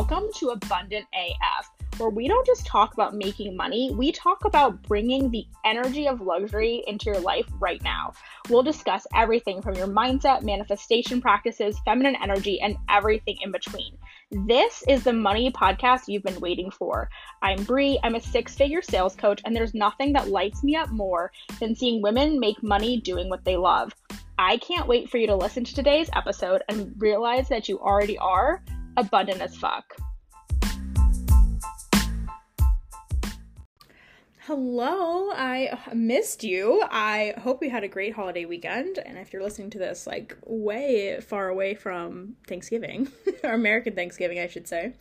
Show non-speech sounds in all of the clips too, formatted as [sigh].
welcome to Abundant AF, where we don't just talk about making money, we talk about bringing the energy of luxury into your life right now. We'll discuss everything from your mindset, manifestation practices, feminine energy, and everything in between. This is the money podcast you've been waiting for. I'm Bri, I'm a six figure sales coach, and there's nothing that lights me up more than seeing women make money doing what they love. I can't wait for you to listen to today's episode and realize that you already are abundant as fuck. Hello, I missed you. I hope you had a great holiday weekend. And if you're listening to this, like way far away from Thanksgiving, [laughs] or American Thanksgiving, I should say,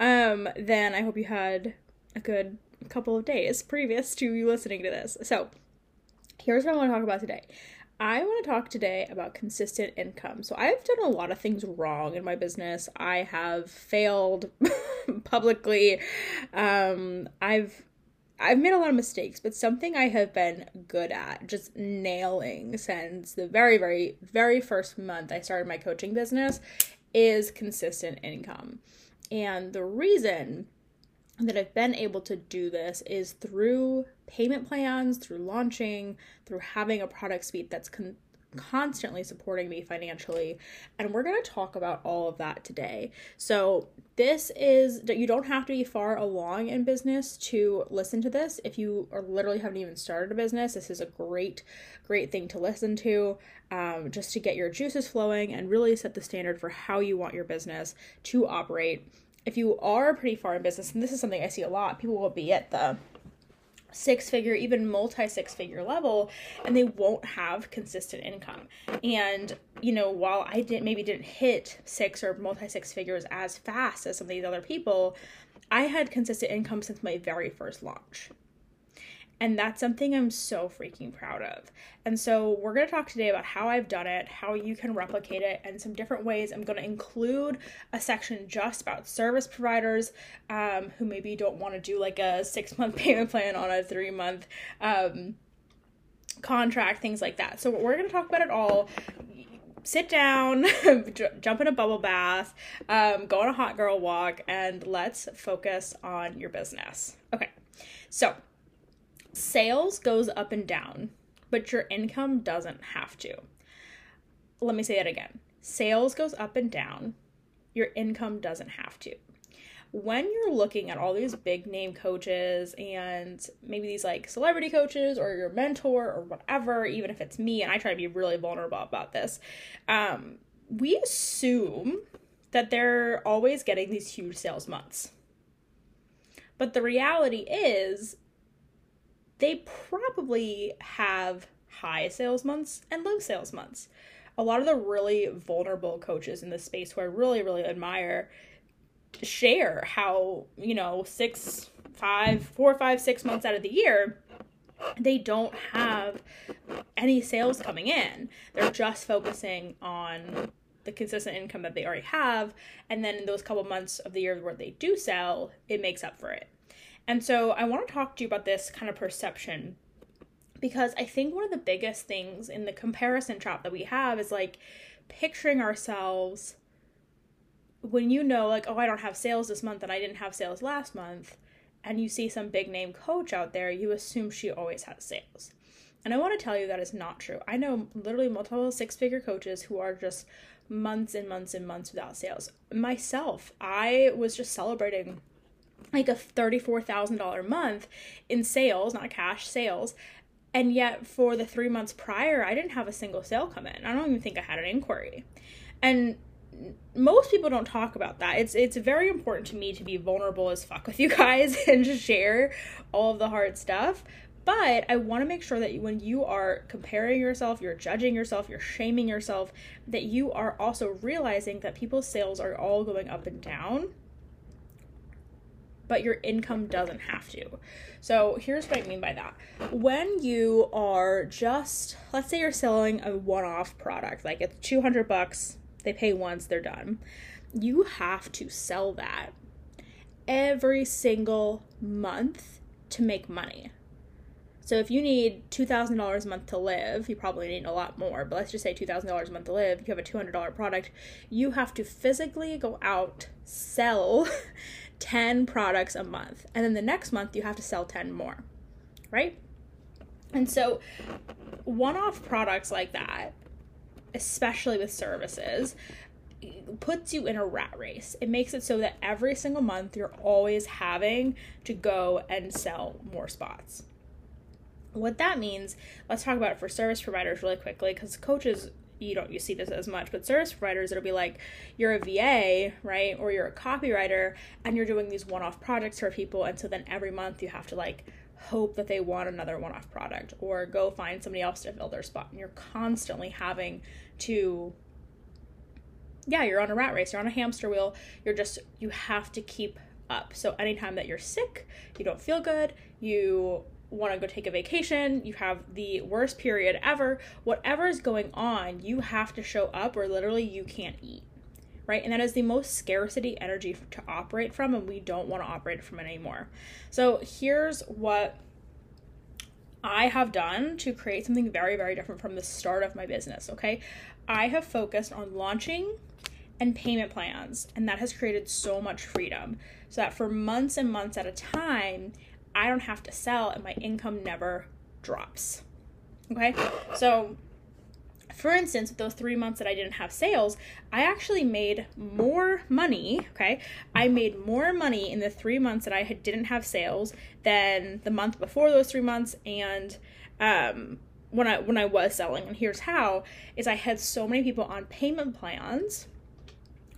um, then I hope you had a good couple of days previous to you listening to this. So, here's what I want to talk about today. I want to talk today about consistent income. So, I've done a lot of things wrong in my business. I have failed [laughs] publicly. Um, I've I've made a lot of mistakes, but something I have been good at, just nailing since the very, very, very first month I started my coaching business, is consistent income. And the reason that I've been able to do this is through payment plans, through launching, through having a product suite that's con- constantly supporting me financially. And we're going to talk about all of that today. So, this is that you don't have to be far along in business to listen to this. If you are literally haven't even started a business, this is a great, great thing to listen to um, just to get your juices flowing and really set the standard for how you want your business to operate. If you are pretty far in business, and this is something I see a lot, people will be at the six figure, even multi six figure level, and they won't have consistent income. And, you know, while I didn't maybe didn't hit six or multi six figures as fast as some of these other people, I had consistent income since my very first launch. And that's something I'm so freaking proud of. And so, we're going to talk today about how I've done it, how you can replicate it, and some different ways. I'm going to include a section just about service providers um, who maybe don't want to do like a six month [laughs] payment plan on a three month um, contract, things like that. So, we're going to talk about it all sit down, [laughs] jump in a bubble bath, um, go on a hot girl walk, and let's focus on your business. Okay, so sales goes up and down, but your income doesn't have to. Let me say that again. Sales goes up and down, your income doesn't have to. When you're looking at all these big name coaches and maybe these like celebrity coaches or your mentor or whatever, even if it's me, and I try to be really vulnerable about this, um, we assume that they're always getting these huge sales months. But the reality is, they probably have high sales months and low sales months. A lot of the really vulnerable coaches in this space who I really, really admire share how, you know, six, five, four, five, six months out of the year, they don't have any sales coming in. They're just focusing on the consistent income that they already have. And then in those couple months of the year where they do sell, it makes up for it. And so I want to talk to you about this kind of perception because I think one of the biggest things in the comparison trap that we have is like picturing ourselves when you know, like, oh, I don't have sales this month and I didn't have sales last month, and you see some big name coach out there, you assume she always has sales. And I want to tell you that is not true. I know literally multiple six figure coaches who are just months and months and months without sales. Myself, I was just celebrating like a $34,000 month in sales, not cash sales. And yet, for the three months prior, I didn't have a single sale come in. I don't even think I had an inquiry. And most people don't talk about that. It's it's very important to me to be vulnerable as fuck with you guys [laughs] and just share all of the hard stuff. But I want to make sure that when you are comparing yourself, you're judging yourself, you're shaming yourself, that you are also realizing that people's sales are all going up and down but your income doesn't have to. So here's what I mean by that. When you are just, let's say you're selling a one off product, like it's 200 bucks, they pay once, they're done. You have to sell that every single month to make money. So if you need $2,000 a month to live, you probably need a lot more, but let's just say $2,000 a month to live, you have a $200 product, you have to physically go out, sell [laughs] 10 products a month. And then the next month, you have to sell 10 more, right? And so one off products like that, especially with services, puts you in a rat race. It makes it so that every single month you're always having to go and sell more spots. What that means, let's talk about it for service providers really quickly because coaches you don't you see this as much but service providers it'll be like you're a va right or you're a copywriter and you're doing these one-off projects for people and so then every month you have to like hope that they want another one-off product or go find somebody else to fill their spot and you're constantly having to yeah, you're on a rat race, you're on a hamster wheel. You're just, you have to keep up. So anytime that you're sick, you don't feel good, you want to go take a vacation, you have the worst period ever, whatever is going on, you have to show up or literally you can't eat. Right? And that is the most scarcity energy to operate from, and we don't want to operate from it anymore. So here's what I have done to create something very, very different from the start of my business. Okay. I have focused on launching and payment plans. And that has created so much freedom so that for months and months at a time, I don't have to sell and my income never drops. Okay. So, for instance, those three months that I didn't have sales, I actually made more money. Okay. I made more money in the three months that I had, didn't have sales than the month before those three months and, um, when I when I was selling and here's how is I had so many people on payment plans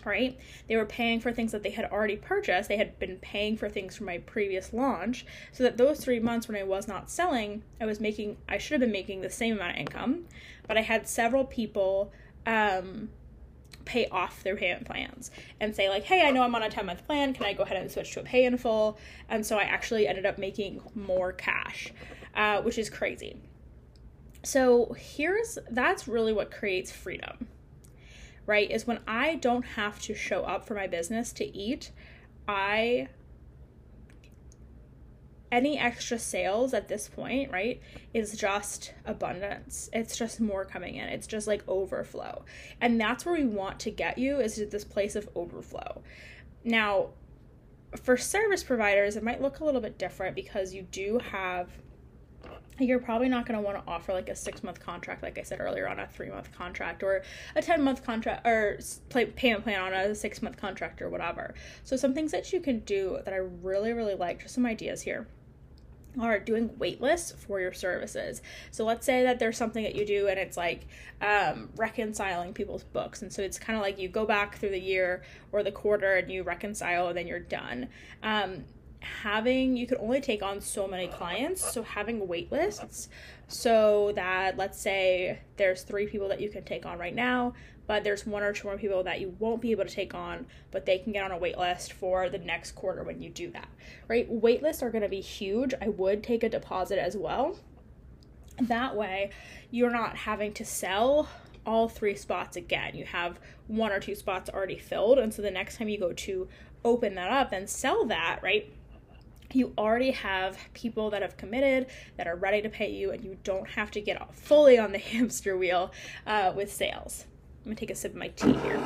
right? They were paying for things that they had already purchased. They had been paying for things from my previous launch. So that those three months when I was not selling, I was making, I should have been making the same amount of income, but I had several people um, pay off their payment plans and say, like, hey, I know I'm on a 10 month plan. Can I go ahead and switch to a pay in full? And so I actually ended up making more cash, uh, which is crazy. So here's that's really what creates freedom right, is when I don't have to show up for my business to eat, I any extra sales at this point, right, is just abundance. It's just more coming in. It's just like overflow. And that's where we want to get you is to this place of overflow. Now, for service providers, it might look a little bit different because you do have you're probably not going to want to offer like a six month contract, like I said earlier, on a three month contract or a 10 month contract or payment plan on a six month contract or whatever. So, some things that you can do that I really, really like, just some ideas here are doing wait lists for your services. So let's say that there's something that you do and it's like um, reconciling people's books. And so it's kind of like you go back through the year or the quarter and you reconcile and then you're done. Um, having you could only take on so many clients so having wait lists so that let's say there's three people that you can take on right now but there's one or two more people that you won't be able to take on but they can get on a wait list for the next quarter when you do that right? Wait lists are going to be huge. I would take a deposit as well. That way you're not having to sell all three spots again. You have one or two spots already filled and so the next time you go to open that up and sell that right you already have people that have committed that are ready to pay you and you don't have to get fully on the [laughs] hamster wheel uh, with sales i'm gonna take a sip of my tea here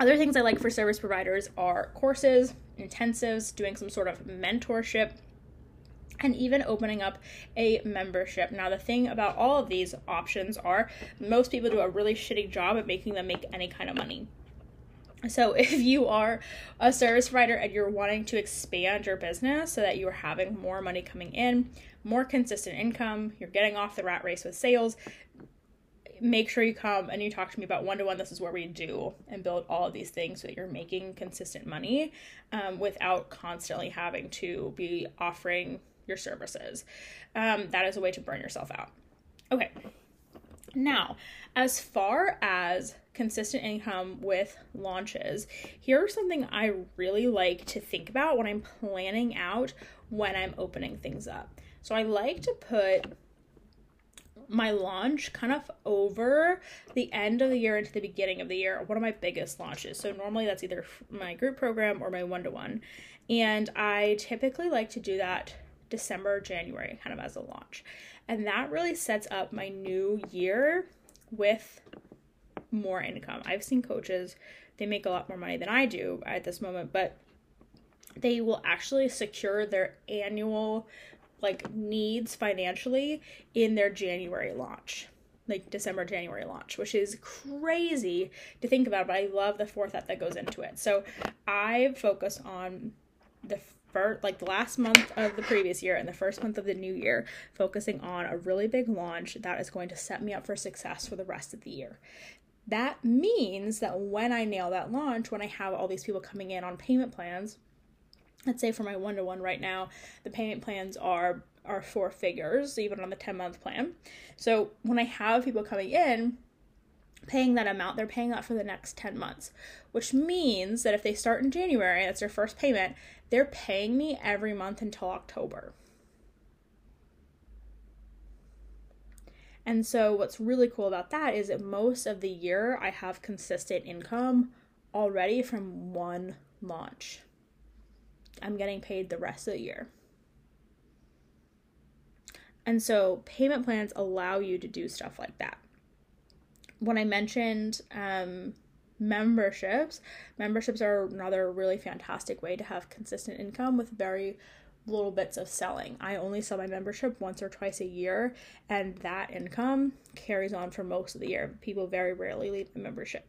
other things i like for service providers are courses intensives doing some sort of mentorship and even opening up a membership. Now, the thing about all of these options are most people do a really shitty job at making them make any kind of money. So, [laughs] if you are a service provider and you're wanting to expand your business so that you're having more money coming in, more consistent income, you're getting off the rat race with sales, make sure you come and you talk to me about one to one. This is where we do and build all of these things so that you're making consistent money um, without constantly having to be offering your services. Um, that is a way to burn yourself out. Okay. Now, as far as consistent income with launches, here's something I really like to think about when I'm planning out when I'm opening things up. So I like to put my launch kind of over the end of the year into the beginning of the year, one of my biggest launches. So normally that's either my group program or my one to one. And I typically like to do that December, January, kind of as a launch. And that really sets up my new year with more income. I've seen coaches, they make a lot more money than I do at this moment, but they will actually secure their annual like needs financially in their January launch like December, January launch, which is crazy to think about, but I love the forethought that goes into it. So I focus on the first, like the last month of the previous year and the first month of the new year, focusing on a really big launch that is going to set me up for success for the rest of the year. That means that when I nail that launch, when I have all these people coming in on payment plans, let's say for my one to one right now, the payment plans are are four figures, even on the 10 month plan. So when I have people coming in, paying that amount, they're paying that for the next 10 months, which means that if they start in January, that's their first payment, they're paying me every month until October. And so, what's really cool about that is that most of the year I have consistent income already from one launch. I'm getting paid the rest of the year. And so payment plans allow you to do stuff like that. When I mentioned um, memberships, memberships are another really fantastic way to have consistent income with very little bits of selling. I only sell my membership once or twice a year, and that income carries on for most of the year. People very rarely leave the membership.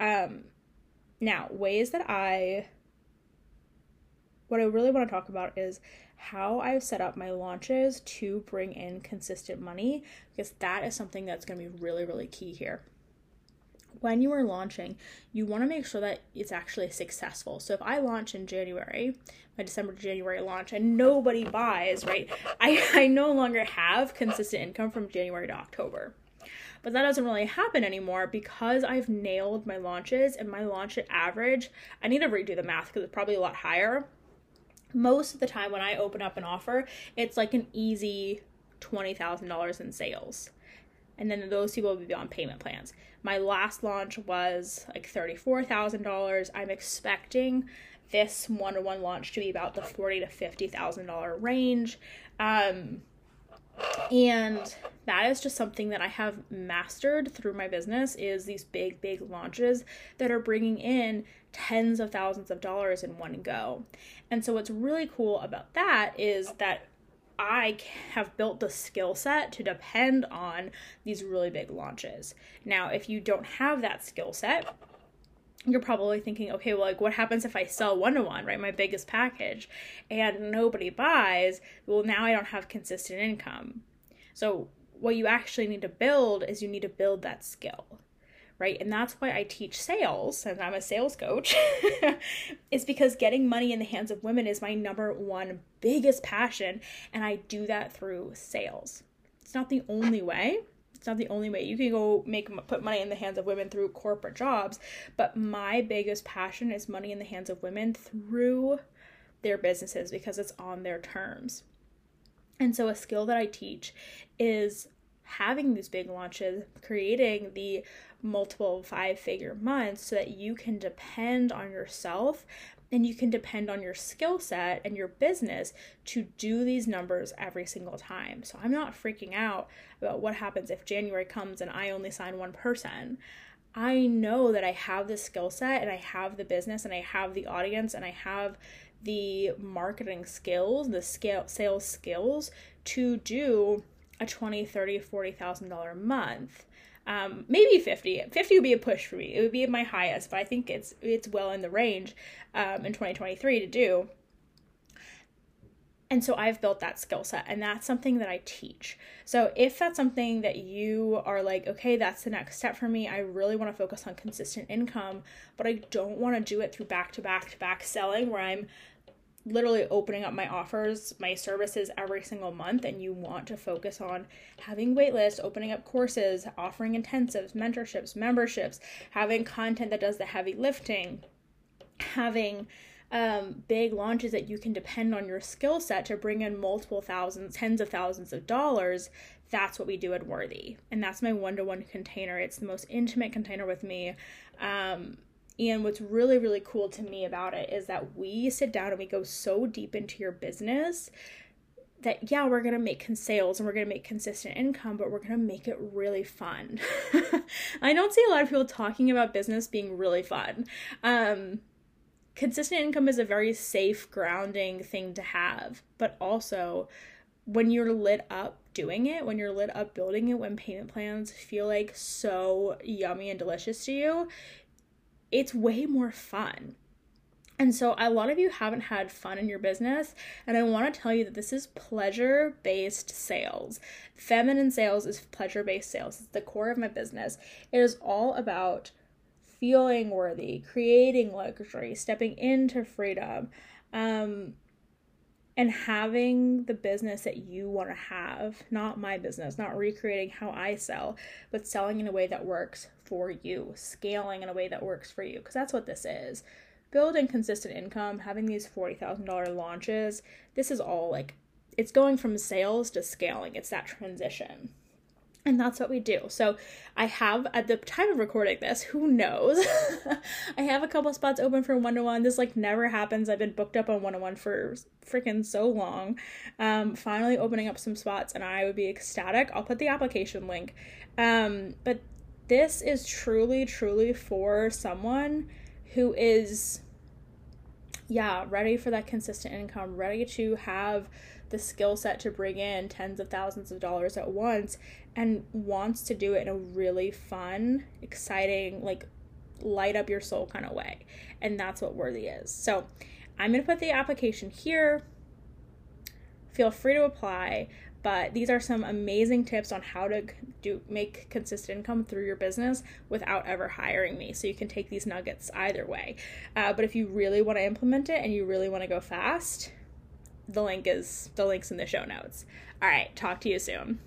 Um, now, ways that I what I really want to talk about is how I've set up my launches to bring in consistent money because that is something that's going to be really, really key here. When you are launching, you want to make sure that it's actually successful. So if I launch in January, my December to January launch, and nobody buys, right, I, [laughs] I no longer have consistent income from January to October. But that doesn't really happen anymore because I've nailed my launches and my launch at average. I need to redo the math because it's probably a lot higher most of the time when I open up an offer, it's like an easy $20,000 in sales. And then those people will be on payment plans. My last launch was like $34,000. I'm expecting this one-to-one launch to be about the forty to fifty thousand dollar range. Um, and that is just something that I have mastered through my business is these big big launches that are bringing in tens of thousands of dollars in one go. And so what's really cool about that is that I have built the skill set to depend on these really big launches. Now, if you don't have that skill set, you're probably thinking, okay, well, like, what happens if I sell one to one, right? My biggest package, and nobody buys? Well, now I don't have consistent income. So, what you actually need to build is you need to build that skill, right? And that's why I teach sales, and I'm a sales coach, [laughs] is because getting money in the hands of women is my number one biggest passion, and I do that through sales. It's not the only way, it's not the only way. You can go make put money in the hands of women through corporate jobs, but my biggest passion is money in the hands of women through their businesses because it's on their terms. And so a skill that I teach is having these big launches, creating the multiple five figure months so that you can depend on yourself and you can depend on your skill set and your business to do these numbers every single time. So I'm not freaking out about what happens if January comes and I only sign one person. I know that I have the skill set and I have the business and I have the audience and I have the marketing skills, the scale sales skills to do a 20, 30, 40,000 dollar a month. Um, maybe 50 50 would be a push for me. It would be my highest but i think it's it's well in the range um, in 2023 to do. And so I've built that skill set, and that's something that I teach. So if that's something that you are like, okay, that's the next step for me, I really want to focus on consistent income, but I don't want to do it through back to back to back selling where I'm literally opening up my offers, my services every single month, and you want to focus on having waitlists, opening up courses, offering intensives, mentorships, memberships, having content that does the heavy lifting, having um, big launches that you can depend on your skill set to bring in multiple thousands, tens of thousands of dollars, that's what we do at Worthy. And that's my one to one container. It's the most intimate container with me. Um, and what's really, really cool to me about it is that we sit down and we go so deep into your business that yeah we're to make sales and we're to make consistent income but we're to make it really fun. [laughs] I don't see a lot of people talking about business being really fun. Um, consistent income is a very safe grounding thing to have but also when you're lit up doing it when you're lit up building it when payment plans feel like so yummy and delicious to you it's way more fun and so, a lot of you haven't had fun in your business, and I want to tell you that this is pleasure based sales. Feminine sales is pleasure based sales, it's the core of my business. It is all about feeling worthy, creating luxury, stepping into freedom, um, and having the business that you want to have, not my business, not recreating how I sell, but selling in a way that works for you, scaling in a way that works for you, because that's what this is building consistent income, having these $40,000 launches, this is all like it's going from sales to scaling. It's that transition. And that's what we do. So I have at the time of recording this, who knows? [laughs] I have a couple spots open for one to one. This like never happens. I've been booked up on one to one for freaking so long. Um, finally opening up some spots, and I would be ecstatic. I'll put the application link. Um, but this is truly, truly for someone who is yeah, ready for that consistent income, ready to have the skill set to bring in tens of thousands of dollars at once and wants to do it in a really fun, exciting, like light up your soul kind of way. And that's what Worthy is. So, I'm going to put the application here. Feel free to apply. But these are some amazing tips on how to do make consistent income through your business without ever hiring me. So you can take these nuggets either way. Uh, but if you really want to implement it and you really want to go fast, the link is the links in the show notes. All right, talk to you soon.